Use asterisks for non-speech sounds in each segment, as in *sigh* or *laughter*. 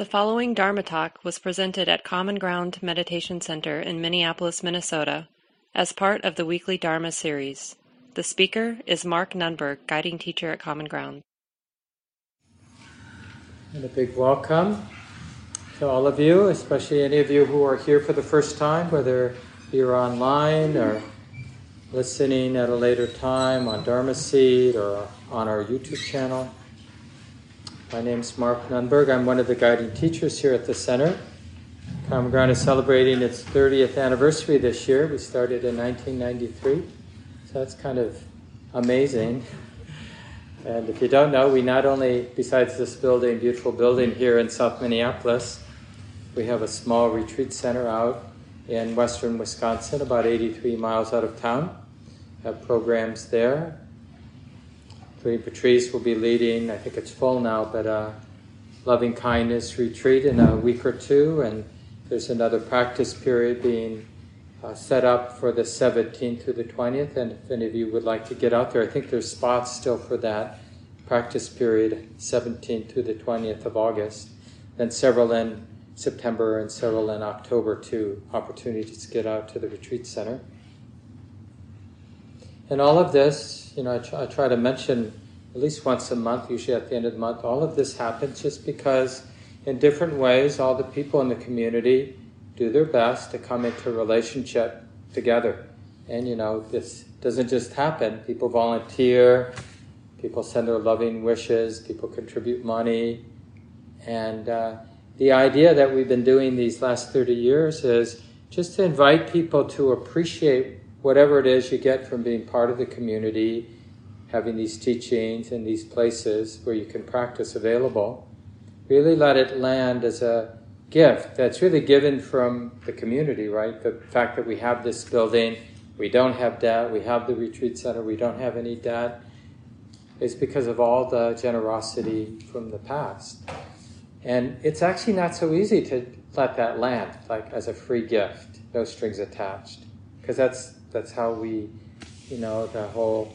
The following Dharma talk was presented at Common Ground Meditation Center in Minneapolis, Minnesota, as part of the weekly Dharma series. The speaker is Mark Nunberg, guiding teacher at Common Ground. And a big welcome to all of you, especially any of you who are here for the first time, whether you're online or listening at a later time on Dharma Seed or on our YouTube channel. My name is Mark Nunberg. I'm one of the guiding teachers here at the center. Common Ground is celebrating its 30th anniversary this year. We started in 1993, so that's kind of amazing. And if you don't know, we not only, besides this building, beautiful building here in South Minneapolis, we have a small retreat center out in western Wisconsin, about 83 miles out of town. Have programs there. Patrice will be leading, I think it's full now, but a loving kindness retreat in a week or two, and there's another practice period being uh, set up for the 17th through the 20th. And if any of you would like to get out there, I think there's spots still for that practice period, 17th through the 20th of August. Then several in September and several in October too, opportunities to get out to the retreat center. And all of this, you know, I try, I try, to mention at least once a month, usually at the end of the month, all of this happens just because in different ways, all the people in the community do their best to come into relationship together. And, you know, this doesn't just happen. People volunteer, people send their loving wishes, people contribute money. And uh, the idea that we've been doing these last 30 years is just to invite people to appreciate whatever it is you get from being part of the community, having these teachings and these places where you can practice available, really let it land as a gift that's really given from the community, right? The fact that we have this building, we don't have debt, we have the retreat center, we don't have any debt, is because of all the generosity from the past. And it's actually not so easy to let that land, like as a free gift, no strings attached, because that's that's how we, you know, the whole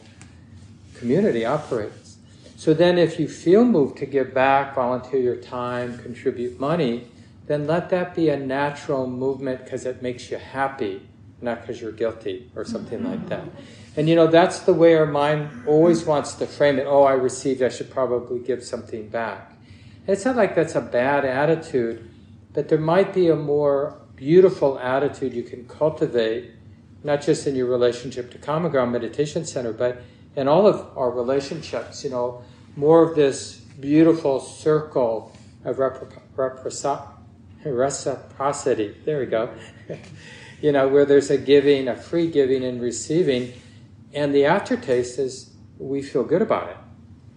community operates. So then, if you feel moved to give back, volunteer your time, contribute money, then let that be a natural movement because it makes you happy, not because you're guilty or something like that. And you know, that's the way our mind always wants to frame it. Oh, I received, I should probably give something back. It's not like that's a bad attitude, but there might be a more beautiful attitude you can cultivate not just in your relationship to Common Ground Meditation Center, but in all of our relationships, you know, more of this beautiful circle of reciprocity. There we go. *laughs* you know, where there's a giving, a free giving and receiving, and the aftertaste is we feel good about it.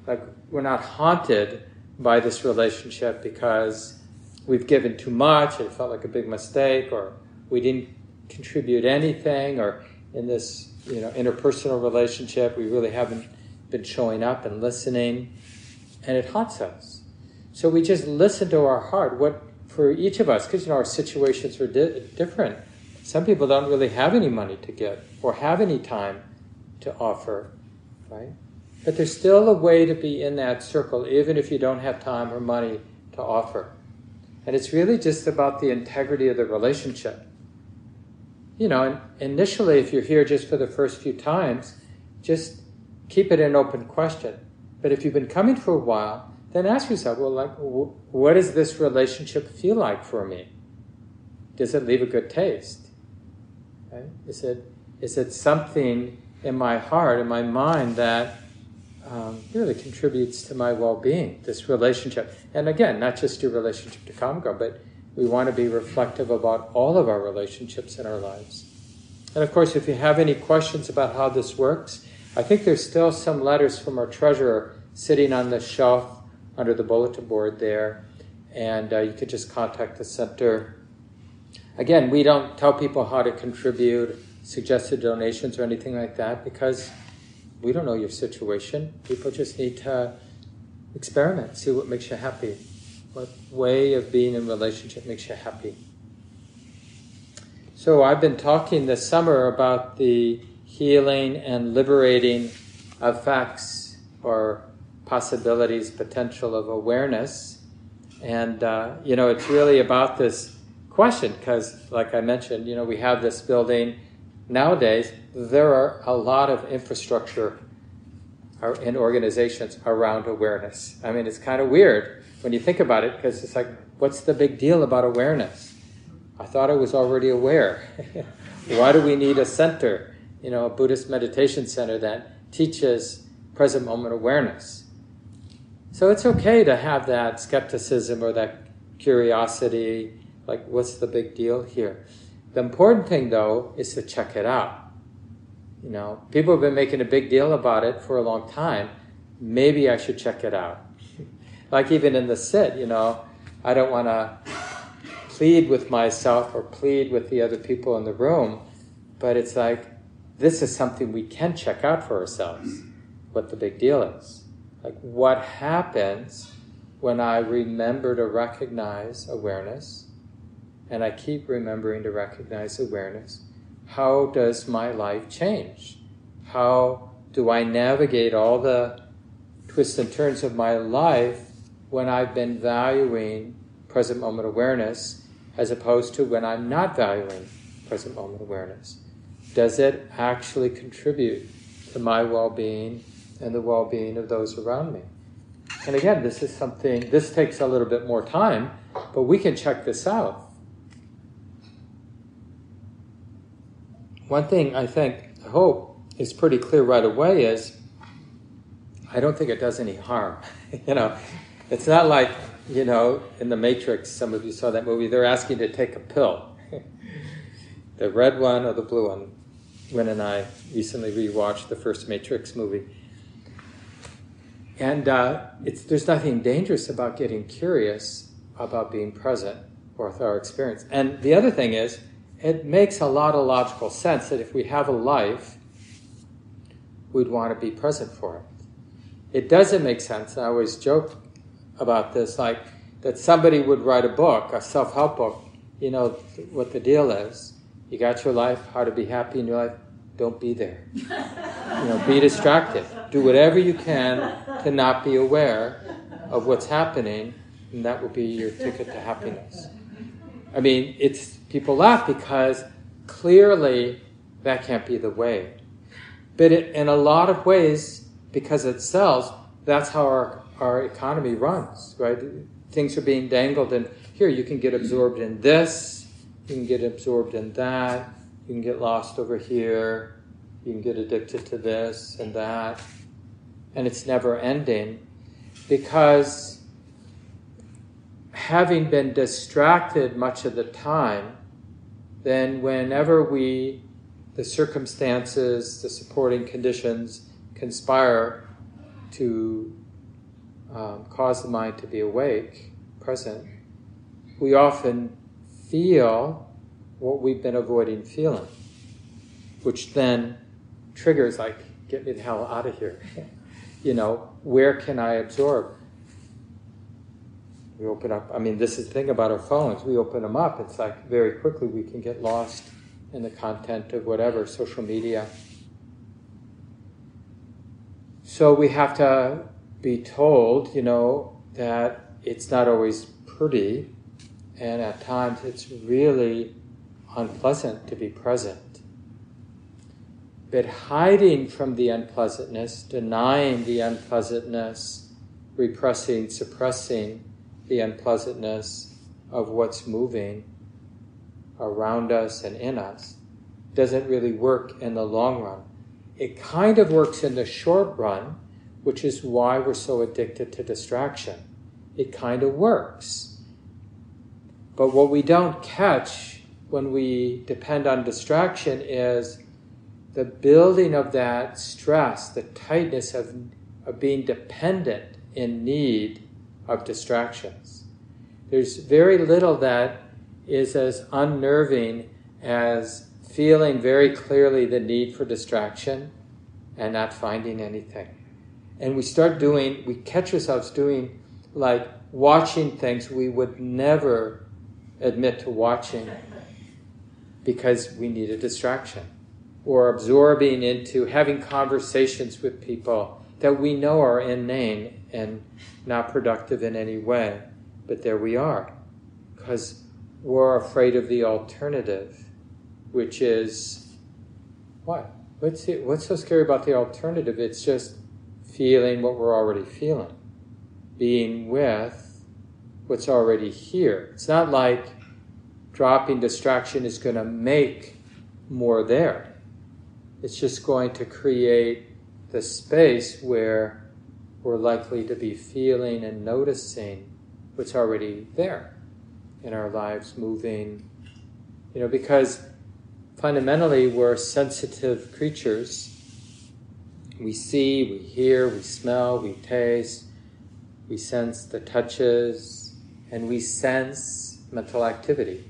Like we're not haunted by this relationship because we've given too much, it felt like a big mistake, or we didn't contribute anything or in this you know interpersonal relationship we really haven't been showing up and listening. And it haunts us. So we just listen to our heart. What for each of us because you know our situations are di- different. Some people don't really have any money to give or have any time to offer right? But there's still a way to be in that circle even if you don't have time or money to offer. And it's really just about the integrity of the relationship you know, initially, if you're here just for the first few times, just keep it an open question. But if you've been coming for a while, then ask yourself, well, like, what does this relationship feel like for me? Does it leave a good taste? Right? Is it is it something in my heart, in my mind, that um, really contributes to my well-being? This relationship, and again, not just your relationship to Ground, but we want to be reflective about all of our relationships in our lives. And of course, if you have any questions about how this works, I think there's still some letters from our treasurer sitting on the shelf under the bulletin board there, and uh, you could just contact the center. Again, we don't tell people how to contribute, suggested donations, or anything like that because we don't know your situation. People just need to experiment, see what makes you happy. What way of being in relationship makes you happy? So, I've been talking this summer about the healing and liberating effects or possibilities, potential of awareness. And, uh, you know, it's really about this question because, like I mentioned, you know, we have this building. Nowadays, there are a lot of infrastructure in organizations around awareness. I mean, it's kind of weird when you think about it because it's like, what's the big deal about awareness? I thought I was already aware. *laughs* Why do we need a center, you know, a Buddhist meditation center that teaches present moment awareness? So it's okay to have that skepticism or that curiosity, like, what's the big deal here? The important thing, though, is to check it out. You know, people have been making a big deal about it for a long time. Maybe I should check it out. Like even in the sit, you know, I don't want to plead with myself or plead with the other people in the room, but it's like this is something we can check out for ourselves. What the big deal is. Like what happens when I remember to recognize awareness and I keep remembering to recognize awareness how does my life change? How do I navigate all the twists and turns of my life when I've been valuing present moment awareness as opposed to when I'm not valuing present moment awareness? Does it actually contribute to my well being and the well being of those around me? And again, this is something, this takes a little bit more time, but we can check this out one thing I think, I hope, is pretty clear right away is I don't think it does any harm. *laughs* you know, it's not like, you know, in The Matrix, some of you saw that movie, they're asking to take a pill. *laughs* the red one or the blue one. Win and I recently rewatched the first Matrix movie. And uh, there's nothing dangerous about getting curious about being present with our experience. And the other thing is, it makes a lot of logical sense that if we have a life, we'd want to be present for it. It doesn't make sense, I always joke about this, like that somebody would write a book, a self help book, you know what the deal is. You got your life, how to be happy in your life, don't be there. you know, be distracted. Do whatever you can to not be aware of what's happening, and that will be your ticket to happiness. I mean, it's people laugh because clearly that can't be the way. But it, in a lot of ways, because it sells, that's how our, our economy runs, right? Things are being dangled, and here you can get absorbed in this, you can get absorbed in that, you can get lost over here, you can get addicted to this and that, and it's never ending because having been distracted much of the time, then whenever we, the circumstances, the supporting conditions conspire to um, cause the mind to be awake, present, we often feel what we've been avoiding feeling, which then triggers like, get me the hell out of here. *laughs* you know, where can I absorb? We open up, I mean, this is the thing about our phones. We open them up, it's like very quickly we can get lost in the content of whatever, social media. So we have to be told, you know, that it's not always pretty, and at times it's really unpleasant to be present. But hiding from the unpleasantness, denying the unpleasantness, repressing, suppressing, the unpleasantness of what's moving around us and in us doesn't really work in the long run. It kind of works in the short run, which is why we're so addicted to distraction. It kind of works. But what we don't catch when we depend on distraction is the building of that stress, the tightness of, of being dependent in need of distractions. There's very little that is as unnerving as feeling very clearly the need for distraction and not finding anything. And we start doing, we catch ourselves doing like watching things we would never admit to watching because we need a distraction. Or absorbing into having conversations with people that we know are inane and not productive in any way but there we are. Because we're afraid of the alternative, which is what? What's, it, what's so scary about the alternative? It's just feeling what we're already feeling, being with what's already here. It's not like dropping distraction is going to make more there. It's just going to create the space where we're likely to be feeling and noticing what's already there in our lives, moving. You know, because fundamentally we're sensitive creatures. We see, we hear, we smell, we taste, we sense the touches, and we sense mental activity.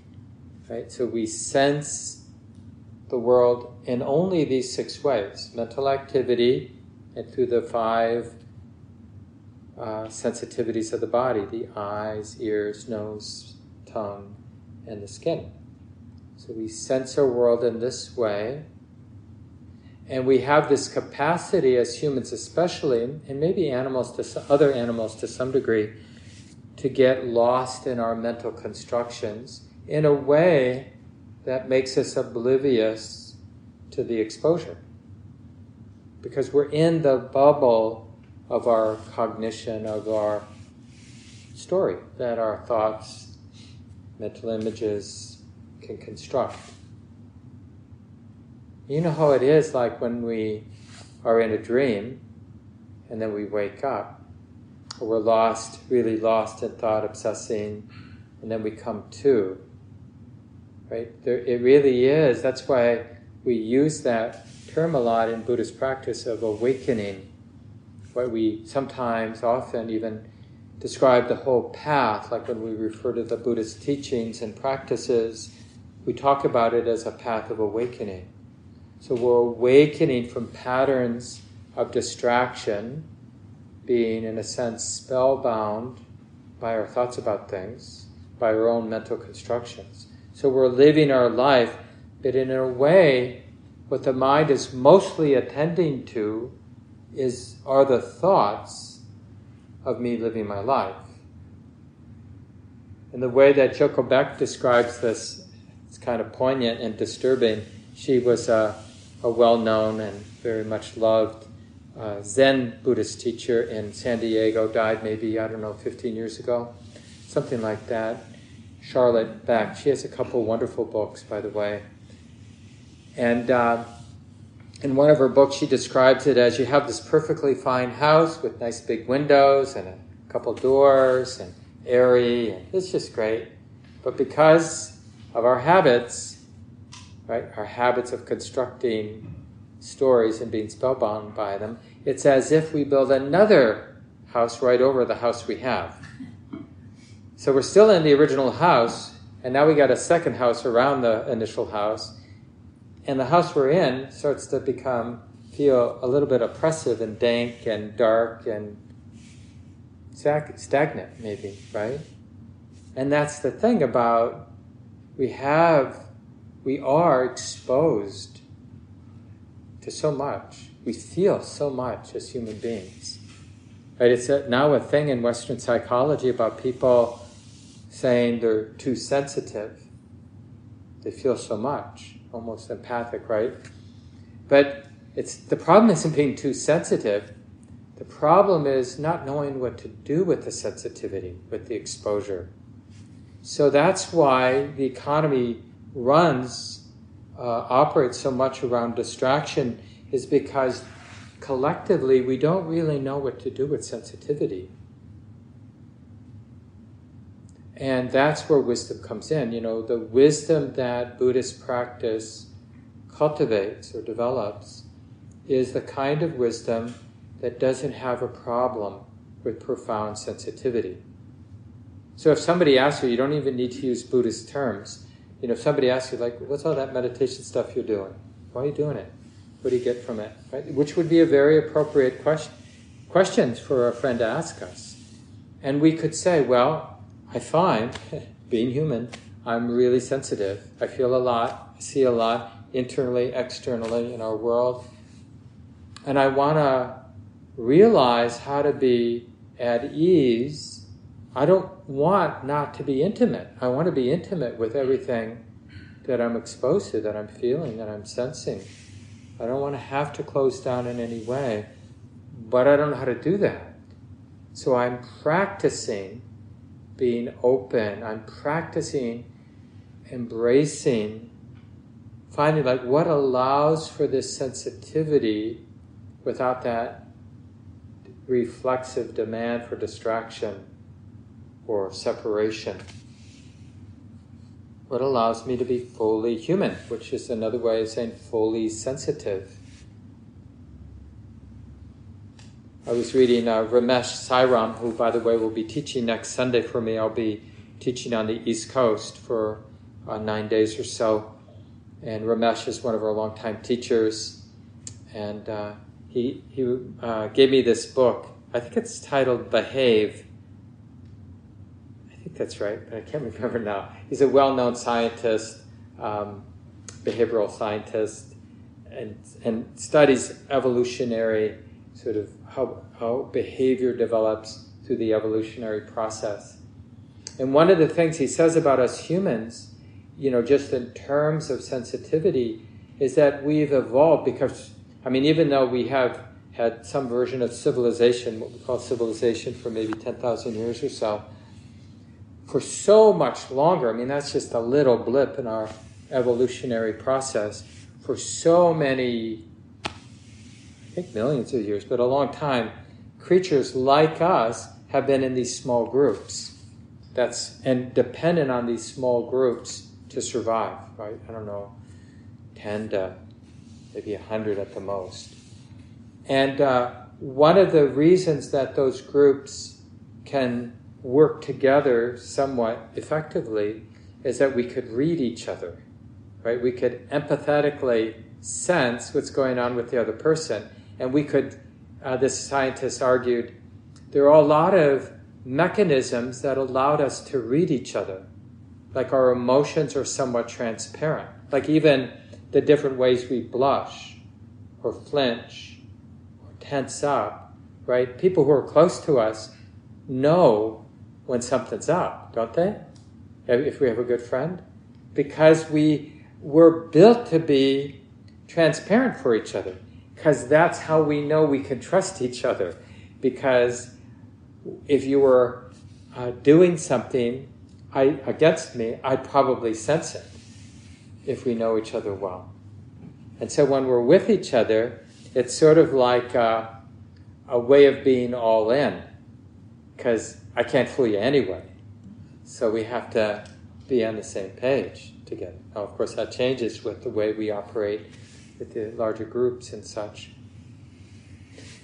Right? So we sense the world in only these six ways mental activity, and through the five uh, sensitivities of the body the eyes, ears, nose, tongue, and the skin. So we sense our world in this way. And we have this capacity as humans, especially, and maybe animals to some, other animals to some degree, to get lost in our mental constructions in a way that makes us oblivious to the exposure. Because we're in the bubble of our cognition, of our story, that our thoughts, mental images can construct. You know how it is like when we are in a dream and then we wake up, we're lost, really lost in thought, obsessing, and then we come to. Right? There, it really is. That's why we use that term a lot in Buddhist practice of awakening. What we sometimes, often even describe the whole path, like when we refer to the Buddhist teachings and practices, we talk about it as a path of awakening. So we're awakening from patterns of distraction, being in a sense spellbound by our thoughts about things, by our own mental constructions. So we're living our life, but in a way, what the mind is mostly attending to is are the thoughts of me living my life. And the way that Joko Beck describes this, it's kind of poignant and disturbing. She was a, a well known and very much loved uh, Zen Buddhist teacher in San Diego, died maybe, I don't know, 15 years ago, something like that. Charlotte Beck. She has a couple wonderful books, by the way. And uh, in one of her books, she describes it as you have this perfectly fine house with nice big windows and a couple doors and airy, and it's just great. But because of our habits, right, our habits of constructing stories and being spellbound by them, it's as if we build another house right over the house we have. So we're still in the original house, and now we got a second house around the initial house, and the house we're in starts to become feel a little bit oppressive and dank and dark and stagnant maybe right and that's the thing about we have we are exposed to so much we feel so much as human beings right it's a, now a thing in western psychology about people saying they're too sensitive they feel so much almost empathic, right? But it's the problem isn't being too sensitive. The problem is not knowing what to do with the sensitivity, with the exposure. So that's why the economy runs, uh, operates so much around distraction, is because collectively we don't really know what to do with sensitivity. And that's where wisdom comes in. You know, the wisdom that Buddhist practice cultivates or develops is the kind of wisdom that doesn't have a problem with profound sensitivity. So if somebody asks you, you don't even need to use Buddhist terms. You know, if somebody asks you, like, what's all that meditation stuff you're doing? Why are you doing it? What do you get from it? Right? Which would be a very appropriate question, questions for a friend to ask us. And we could say, well, I find, *laughs* being human, I'm really sensitive. I feel a lot, I see a lot internally, externally in our world. And I want to realize how to be at ease I don't want not to be intimate. I want to be intimate with everything that I'm exposed to, that I'm feeling, that I'm sensing. I don't want to have to close down in any way, but I don't know how to do that. So I'm practicing being open. I'm practicing embracing, finding like what allows for this sensitivity without that reflexive demand for distraction or separation. What allows me to be fully human, which is another way of saying fully sensitive. I was reading uh, Ramesh Sairam, who, by the way, will be teaching next Sunday for me. I'll be teaching on the East Coast for uh, nine days or so. And Ramesh is one of our longtime teachers. And uh, he, he uh, gave me this book. I think it's titled Behave. That's right, but I can't *laughs* remember now. He's a well known scientist, um, behavioral scientist, and, and studies evolutionary sort of how, how behavior develops through the evolutionary process. And one of the things he says about us humans, you know, just in terms of sensitivity, is that we've evolved because, I mean, even though we have had some version of civilization, what we call civilization, for maybe 10,000 years or so, for so much longer, I mean, that's just a little blip in our evolutionary process. For so many I think millions of years, but a long time, creatures like us have been in these small groups. That's and dependent on these small groups to survive, right? I don't know, ten to maybe a hundred at the most. And uh, one of the reasons that those groups can work together somewhat effectively is that we could read each other, right? We could empathetically sense what's going on with the other person and we could, uh, this scientist argued, there are a lot of mechanisms that allowed us to read each other. Like our emotions are somewhat transparent. Like even the different ways we blush or flinch or tense up, right? People who are close to us know when something's up, don't they? If we have a good friend. Because we were built to be transparent for each other because that's how we know we can trust each other. Because if you were uh, doing something I, against me, I'd probably sense it if we know each other well. And so when we're with each other, it's sort of like a, a way of being all in, because I can't fool you anyway. So we have to be on the same page together. Now, of course, that changes with the way we operate with the larger groups and such.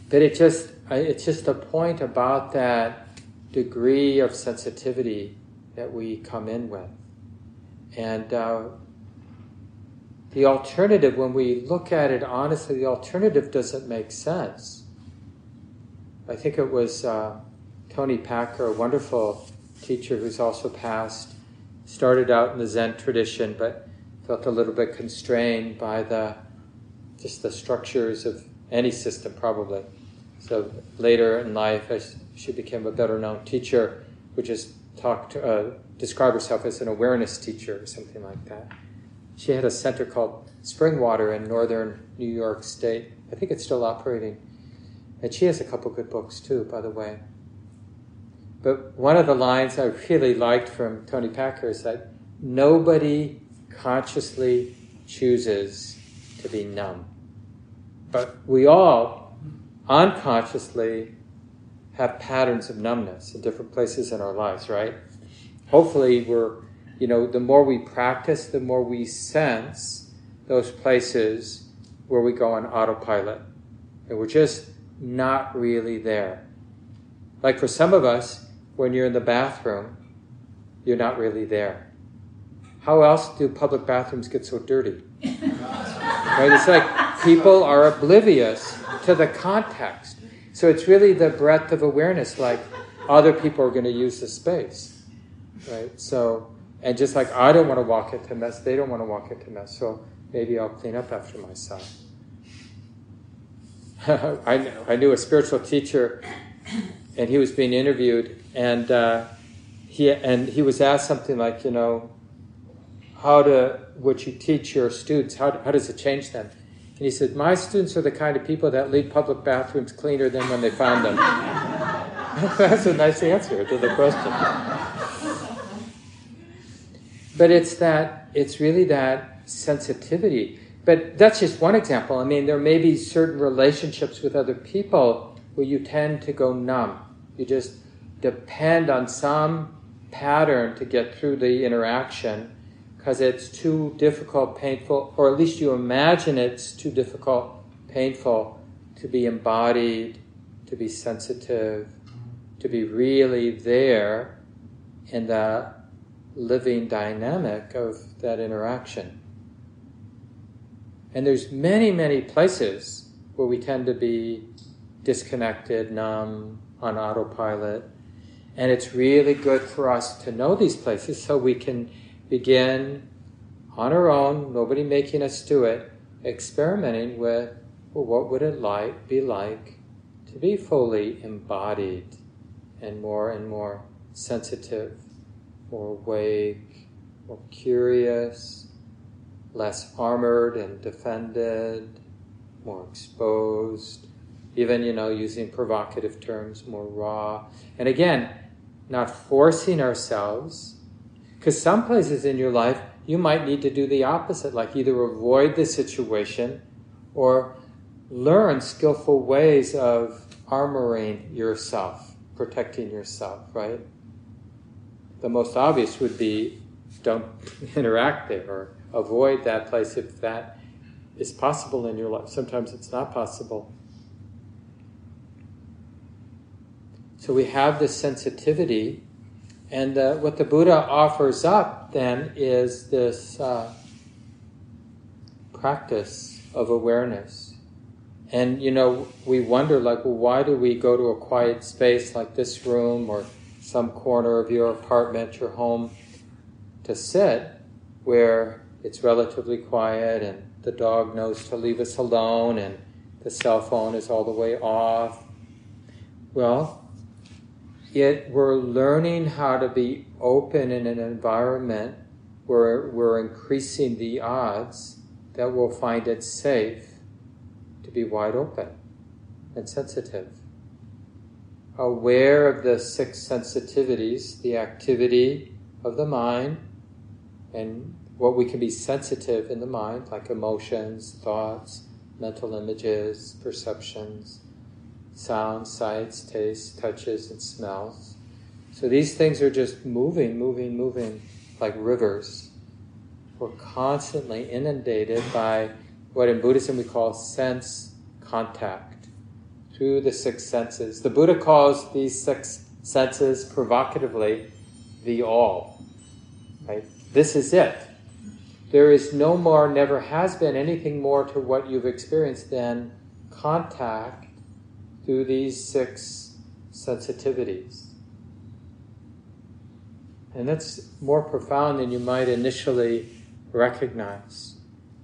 But it just it's just a point about that degree of sensitivity that we come in with, and uh, the alternative, when we look at it honestly, the alternative doesn't make sense. I think it was uh, Toni Packer, a wonderful teacher who's also passed, started out in the Zen tradition, but felt a little bit constrained by the just the structures of any system, probably. So later in life, as she became a better known teacher, would just talk to, uh, describe herself as an awareness teacher or something like that. She had a center called Springwater in northern New York State. I think it's still operating. And she has a couple good books too, by the way. But one of the lines I really liked from Toni Packer is that nobody consciously chooses to be numb. But we all unconsciously have patterns of numbness in different places in our lives, right? Hopefully, we're, you know, the more we practice, the more we sense those places where we go on autopilot. And we're just not really there. Like for some of us, when you're in the bathroom, you're not really there. How else do public bathrooms get so dirty? *laughs* right? It's like people are oblivious to the context. So it's really the breadth of awareness, like other people are going to use the space, right? So, and just like I don't want to walk into mess, they don't want to walk into mess. So maybe I'll clean up after myself. *laughs* I, I knew a spiritual teacher, and he was being interviewed, and uh, he and he was asked something like, you know, how to what you teach your students, how, how does it change them? And he said, My students are the kind of people that leave public bathrooms cleaner than when they found them. *laughs* That's a nice answer to the question. But it's that, it's really that sensitivity. But that's just one example. I mean, there may be certain relationships with other people where you tend to go numb. You just depend on some pattern to get through the interaction because it's too difficult, painful, or at least you imagine it's too difficult, painful to be embodied, to be sensitive, to be really there in the living dynamic of that interaction. And there's many, many places where we tend to be disconnected, numb, on autopilot. And it's really good for us to know these places so we can begin on our own, nobody making us do it, experimenting with well, what would it like be like to be fully embodied and more and more sensitive, more awake, more curious, less armored and defended, more exposed, even, you know, using provocative terms, more raw. And again, not forcing ourselves because some places in your life, you might need to do the opposite, like either avoid the situation or learn skillful ways of armoring yourself, protecting yourself, right? The most obvious would be don't *laughs* interact there or avoid that place if that is possible in your life. Sometimes it's not possible. So we have this sensitivity and uh, what the Buddha offers up then is this uh, practice of awareness. And you know, we wonder like, well, why do we go to a quiet space like this room or some corner of your apartment, your home, to sit where it's relatively quiet and the dog knows to leave us alone and the cell phone is all the way off? Well, Yet we're learning how to be open in an environment where we're increasing the odds that we'll find it safe to be wide open and sensitive. Aware of the six sensitivities, the activity of the mind, and what we can be sensitive in the mind, like emotions, thoughts, mental images, perceptions sounds, sights, tastes, touches, and smells. So these things are just moving, moving, moving like rivers. We're constantly inundated by what in Buddhism we call sense contact through the six senses. The Buddha calls these six senses provocatively the all. Right? This is it. There is no more, never has been anything more to what you've experienced than contact through these six sensitivities. And that's more profound than you might initially recognize.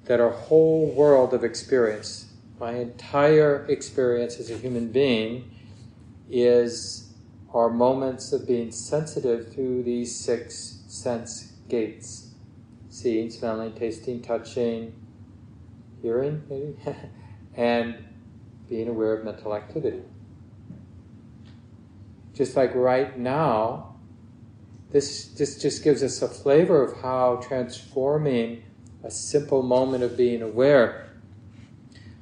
That our whole world of experience, my entire experience as a human being, is our moments of being sensitive through these six sense gates seeing, smelling, tasting, touching, hearing, maybe, *laughs* and being aware of mental activity. Just like right now, this, this just gives us a flavor of how transforming a simple moment of being aware.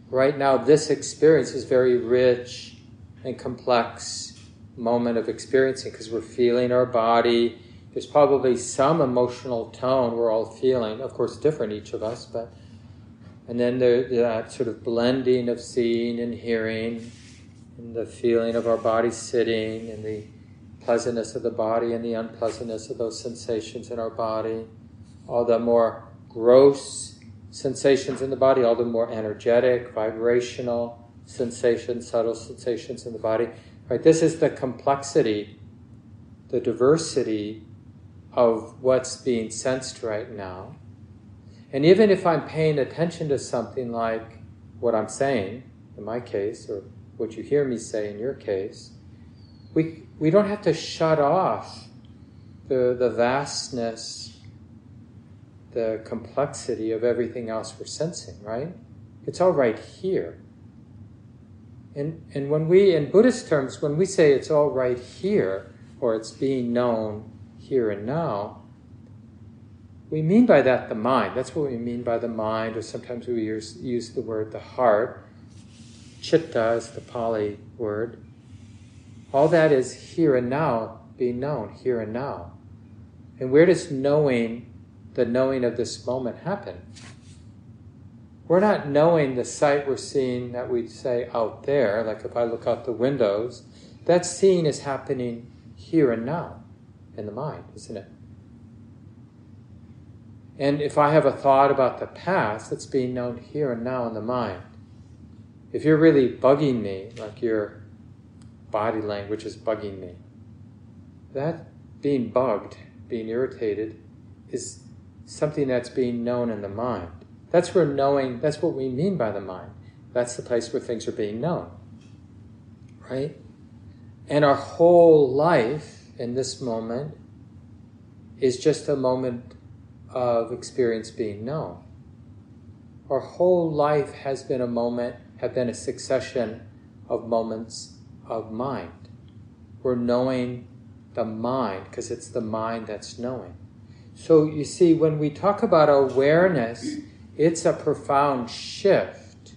Right now, this experience is very rich and complex moment of experiencing because we're feeling our body. There's probably some emotional tone we're all feeling, of course, different each of us, but and then the, that sort of blending of seeing and hearing, and the feeling of our body sitting, and the pleasantness of the body and the unpleasantness of those sensations in our body, all the more gross sensations in the body, all the more energetic, vibrational sensations, subtle sensations in the body. Right? This is the complexity, the diversity of what's being sensed right now. And even if I'm paying attention to something like what I'm saying, in my case, or what you hear me say in your case, we, we don't have to shut off the, the vastness, the complexity of everything else we're sensing, right? It's all right here. And, and when we, in Buddhist terms, when we say it's all right here, or it's being known here and now, we mean by that the mind. That's what we mean by the mind, or sometimes we use, use the word the heart. Chitta is the Pali word. All that is here and now being known, here and now. And where does knowing, the knowing of this moment happen? We're not knowing the sight we're seeing that we say out there, like if I look out the windows, that seeing is happening here and now in the mind, isn't it? And if I have a thought about the past, it's being known here and now in the mind. If you're really bugging me, like your body language is bugging me, that being bugged, being irritated, is something that's being known in the mind. That's where knowing, that's what we mean by the mind. That's the place where things are being known. Right? And our whole life in this moment is just a moment of experience being known. Our whole life has been a moment, have been a succession of moments of mind. We're knowing the mind because it's the mind that's knowing. So you see, when we talk about awareness, it's a profound shift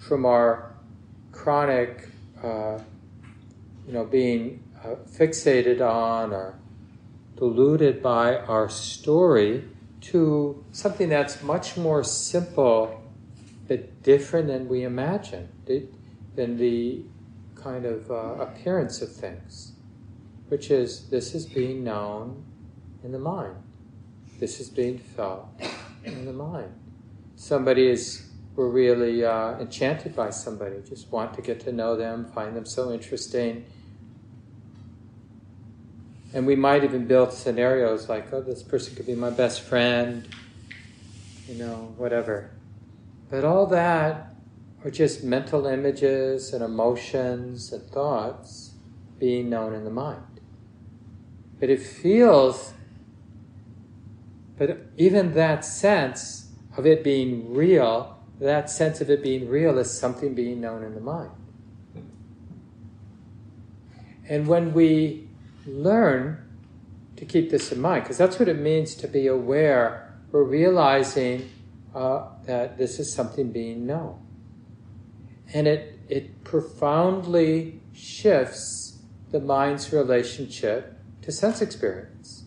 from our chronic, uh, you know, being uh, fixated on or deluded by our story to something that's much more simple but different than we imagine, than the kind of uh, appearance of things, which is this is being known in the mind, this is being felt in the mind. Somebody is we're really uh, enchanted by somebody, just want to get to know them, find them so interesting. And we might even build scenarios like, oh, this person could be my best friend, you know, whatever. But all that are just mental images and emotions and thoughts being known in the mind. But it feels, but even that sense of it being real, that sense of it being real is something being known in the mind. And when we learn to keep this in mind, because that's what it means to be aware. We're realizing uh, that this is something being known. And it, it profoundly shifts the mind's relationship to sense experience.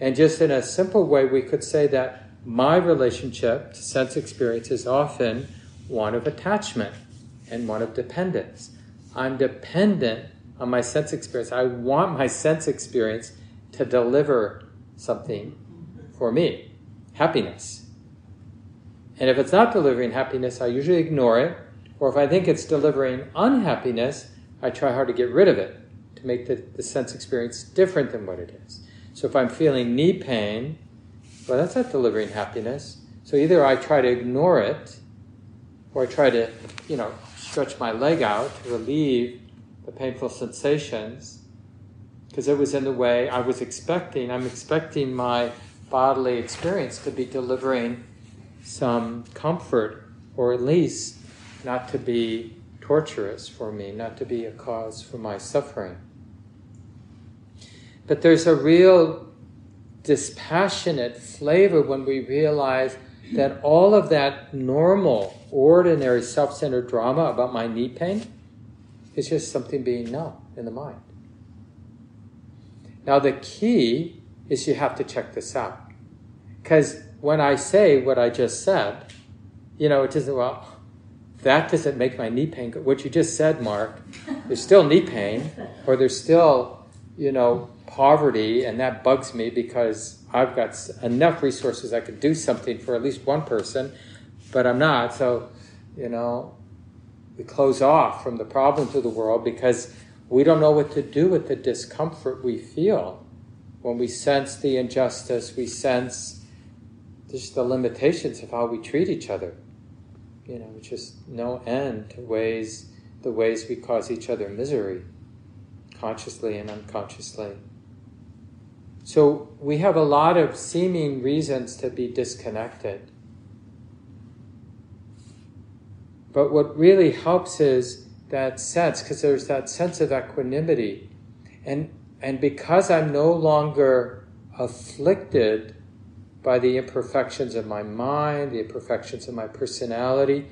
And just in a simple way, we could say that my relationship to sense experience is often one of attachment and one of dependence. I'm dependent on my sense experience. I want my sense experience to deliver something for me happiness. And if it's not delivering happiness, I usually ignore it. Or if I think it's delivering unhappiness, I try hard to get rid of it to make the, the sense experience different than what it is. So if I'm feeling knee pain, well, that's not delivering happiness. So either I try to ignore it, or I try to, you know, stretch my leg out to relieve the painful sensations because it was in the way I was expecting. I'm expecting my bodily experience to be delivering some comfort, or at least not to be torturous for me, not to be a cause for my suffering. But there's a real dispassionate flavor when we realize that all of that normal, ordinary self centered drama about my knee pain it's just something being known in the mind. Now, the key is you have to check this out. Because when I say what I just said, you know, it isn't, well, that doesn't make my knee pain. go. What you just said, Mark, there's still knee pain, or there's still, you know, poverty, and that bugs me because I've got enough resources I could do something for at least one person, but I'm not. So, you know, we close off from the problems of the world because we don't know what to do with the discomfort we feel when we sense the injustice, we sense just the limitations of how we treat each other. You know, just no end to ways the ways we cause each other misery, consciously and unconsciously. So we have a lot of seeming reasons to be disconnected. But what really helps is that sense, because there's that sense of equanimity. And, and because I'm no longer afflicted by the imperfections of my mind, the imperfections of my personality,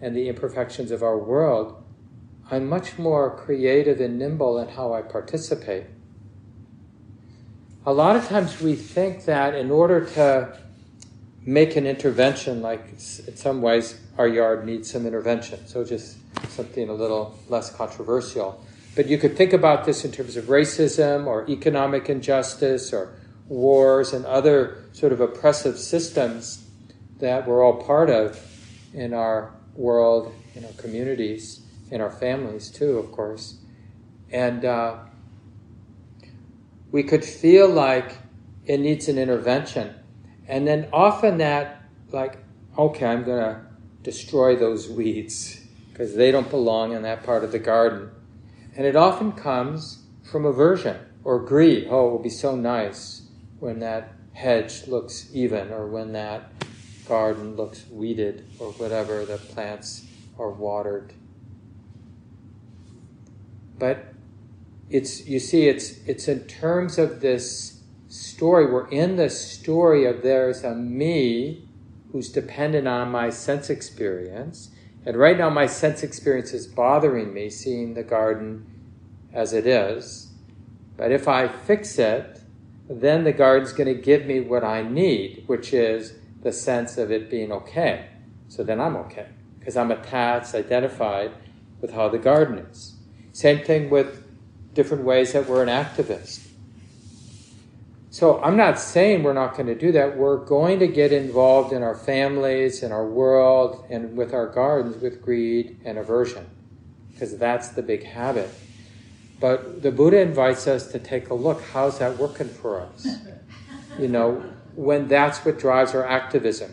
and the imperfections of our world, I'm much more creative and nimble in how I participate. A lot of times we think that in order to make an intervention, like in some ways our yard needs some intervention, so just something a little less controversial. But you could think about this in terms of racism or economic injustice or wars and other sort of oppressive systems that we're all part of in our world, in our communities, in our families too, of course. And uh, we could feel like it needs an intervention. And then often that, like, okay, I'm going to destroy those weeds because they don't belong in that part of the garden. And it often comes from aversion or greed. Oh, it will be so nice when that hedge looks even or when that garden looks weeded or whatever, the plants are watered. But it's you see it's it's in terms of this story we're in the story of there's a me who's dependent on my sense experience. And right now my sense experience is bothering me seeing the garden as it is. But if i fix it then the garden's going to give me what i need which is the sense of it being okay. So then i'm okay because i'm attached identified with how the garden is. Same thing with different ways that we're an activist. So I'm not saying we're not going to do that. We're going to get involved in our families, in our world, and with our gardens with greed and aversion, because that's the big habit. But the Buddha invites us to take a look. How's that working for us? *laughs* You know, when that's what drives our activism,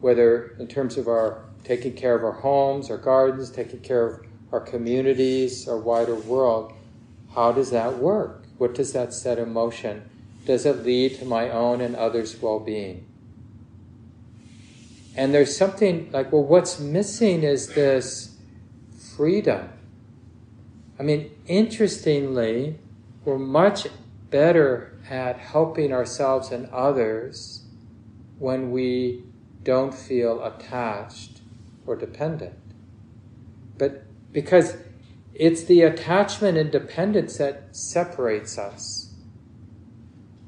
whether in terms of our taking care of our homes, our gardens, taking care of our communities, our wider world, how does that work? What does that set in motion? Does it lead to my own and others' well being? And there's something like, well, what's missing is this freedom. I mean, interestingly, we're much better at helping ourselves and others when we don't feel attached or dependent. But because it's the attachment and dependence that separates us.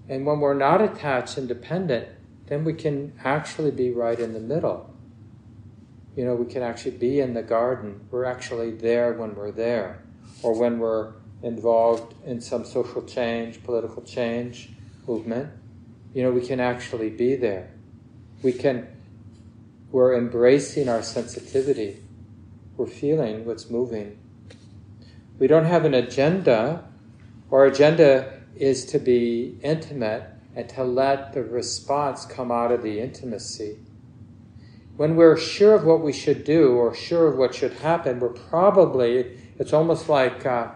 And when we're not attached and dependent, then we can actually be right in the middle. You know, we can actually be in the garden. We're actually there when we're there. Or when we're involved in some social change, political change movement, you know, we can actually be there. We can, we're embracing our sensitivity. We're feeling what's moving we don't have an agenda. Our agenda is to be intimate and to let the response come out of the intimacy. When we're sure of what we should do or sure of what should happen, we're probably, it's almost like uh,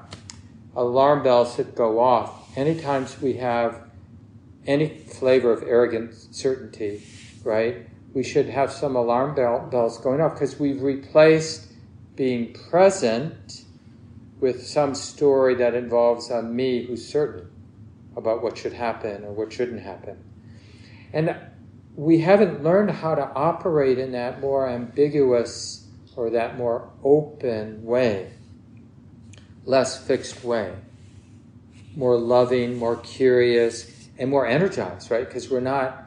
alarm bells that go off. Anytime we have any flavor of arrogant certainty, right? We should have some alarm bell, bells going off because we've replaced being present with some story that involves a me who's certain about what should happen or what shouldn't happen. And we haven't learned how to operate in that more ambiguous or that more open way, less fixed way, more loving, more curious, and more energized, right? Because we're not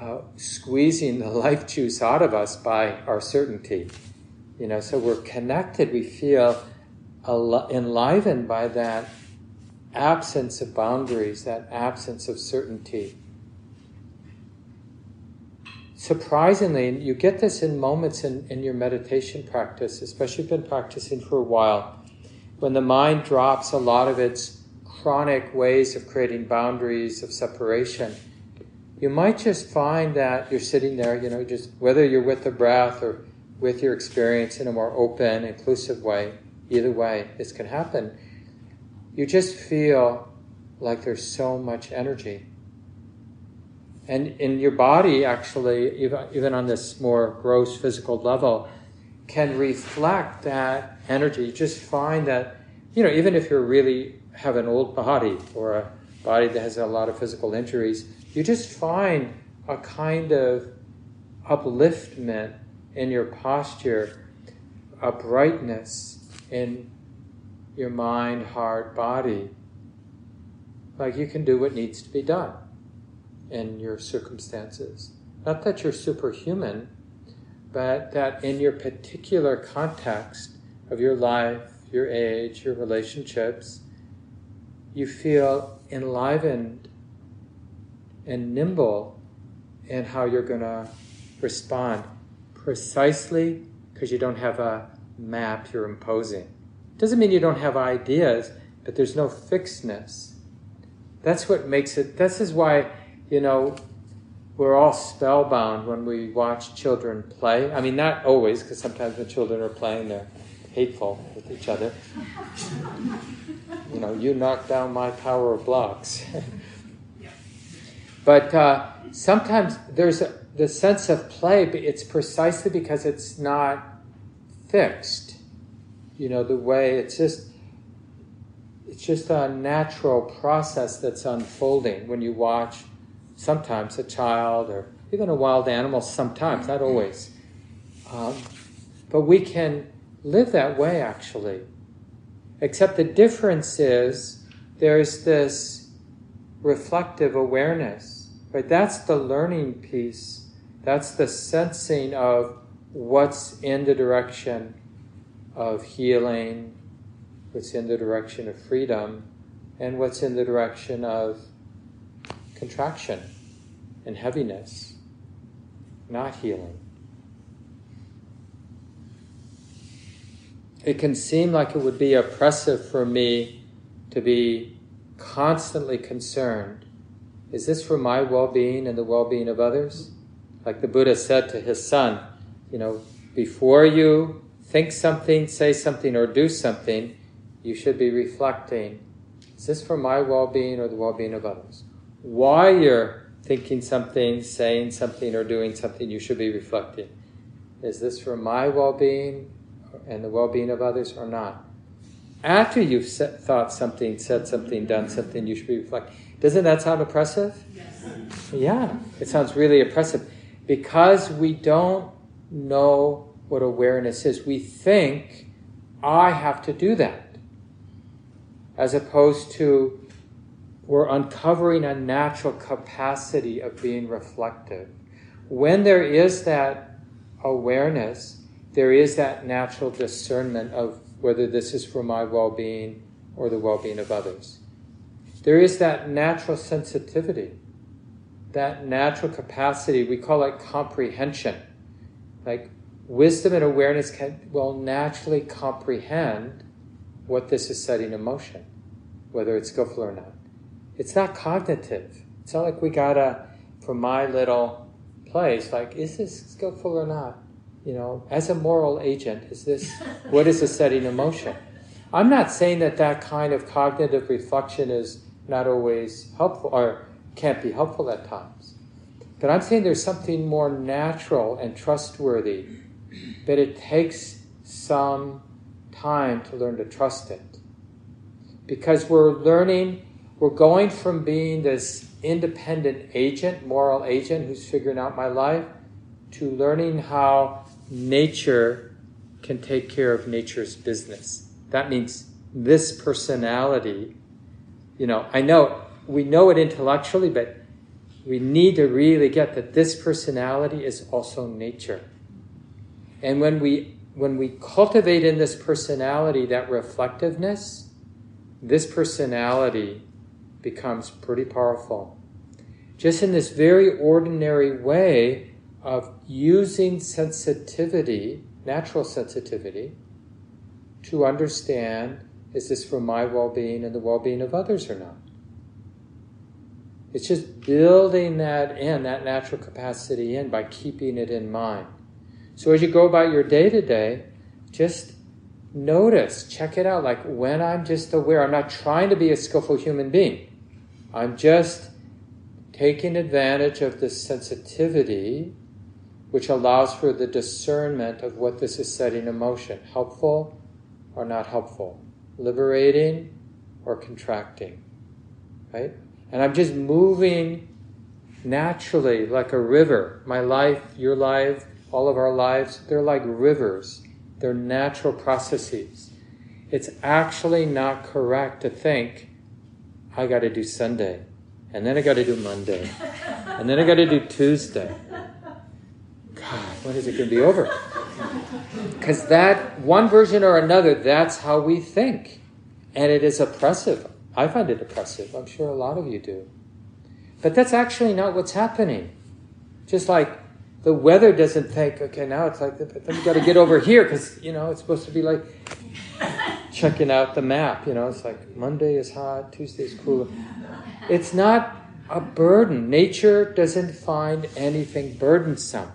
uh, squeezing the *laughs* life juice out of us by our certainty. You know, so we're connected. We feel enlivened by that absence of boundaries, that absence of certainty. Surprisingly, you get this in moments in, in your meditation practice, especially if you've been practicing for a while, when the mind drops a lot of its chronic ways of creating boundaries of separation. You might just find that you're sitting there, you know, just whether you're with the breath or with your experience in a more open, inclusive way, Either way, this can happen. You just feel like there's so much energy. And in your body, actually, even, even on this more gross physical level, can reflect that energy. You just find that, you know, even if you really have an old body or a body that has a lot of physical injuries, you just find a kind of upliftment in your posture, a brightness in your mind, heart, body. Like you can do what needs to be done in your circumstances. Not that you're superhuman, but that in your particular context of your life, your age, your relationships, you feel enlivened and nimble in how you're going to respond precisely because you don't have a map you're imposing. Doesn't mean you don't have ideas, but there's no fixedness. That's what makes it, this is why, you know, we're all spellbound when we watch children play. I mean, not always, because sometimes when children are playing, they're hateful with each other. you know, you knock down my tower of blocks. *laughs* but uh, sometimes there's a, the sense of play, but it's precisely because it's not fixed. You know, the way it's just it's just a natural process that's unfolding when you watch sometimes a child or even a wild animal, sometimes, not always. Um, but we can live that way actually. Except the difference is there's this reflective awareness, right? That's the learning piece. That's the sensing of what's in the direction of healing, what's in the direction of freedom, and what's in the direction of contraction and heaviness, not healing. It can seem like it would be oppressive for me to be constantly concerned. Is this for my well being and the well being of others? Like the Buddha said to his son, you know, before you think something, say something, or do something, you should be reflecting is this for my well being or the well being of others? Why you're thinking something, saying something, or doing something, you should be reflecting is this for my well being and the well being of others or not? After you've set, thought something, said something, done something, you should be reflecting. Doesn't that sound oppressive? Yes. Yeah, it sounds really oppressive because we don't know what awareness is. We think, I have to do that. As opposed to, we're uncovering a natural capacity of being reflective. When there is that awareness, there is that natural discernment of whether this is for my well being or the well being of others. There is that natural sensitivity, that natural capacity, we call it comprehension. Like wisdom and awareness can will naturally comprehend what this is setting in motion, whether it's skillful or not. It's not cognitive. It's not like we gotta, from my little place, like, is this skillful or not? You know, as a moral agent, is this, *laughs* what is the setting in motion? I'm not saying that that kind of cognitive reflection is not always helpful or can't be helpful at times. But I'm saying there's something more natural and trustworthy, but it takes some time to learn to trust it. Because we're learning, we're going from being this independent agent, moral agent who's figuring out my life, to learning how nature can take care of nature's business. That means this personality, you know, I know we know it intellectually, but we need to really get that this personality is also nature. And when we when we cultivate in this personality that reflectiveness, this personality becomes pretty powerful. Just in this very ordinary way of using sensitivity, natural sensitivity, to understand is this for my well being and the well being of others or not? It's just building that in, that natural capacity in, by keeping it in mind. So as you go about your day to day, just notice, check it out. Like when I'm just aware, I'm not trying to be a skillful human being. I'm just taking advantage of this sensitivity which allows for the discernment of what this is setting in motion helpful or not helpful, liberating or contracting. Right? And I'm just moving naturally like a river. My life, your life, all of our lives, they're like rivers. They're natural processes. It's actually not correct to think, I got to do Sunday, and then I got to do Monday, and then I got to do Tuesday. God, when is it going to be over? Because that, one version or another, that's how we think. And it is oppressive. I find it oppressive. I'm sure a lot of you do. But that's actually not what's happening. Just like the weather doesn't think, okay, now it's like, then you got to get over here because, you know, it's supposed to be like checking out the map. You know, it's like Monday is hot, Tuesday is cool. It's not a burden. Nature doesn't find anything burdensome.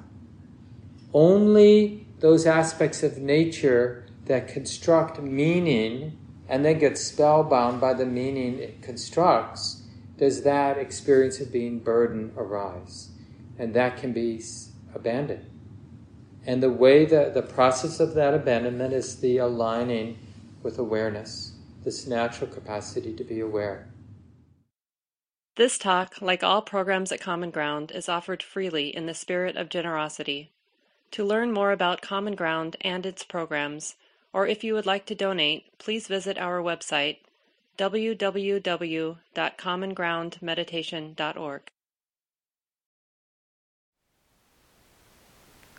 Only those aspects of nature that construct meaning and then get spellbound by the meaning it constructs, does that experience of being burden arise. And that can be abandoned. And the way that the process of that abandonment is the aligning with awareness, this natural capacity to be aware. This talk, like all programs at Common Ground, is offered freely in the spirit of generosity. To learn more about Common Ground and its programs, or if you would like to donate, please visit our website www.commongroundmeditation.org.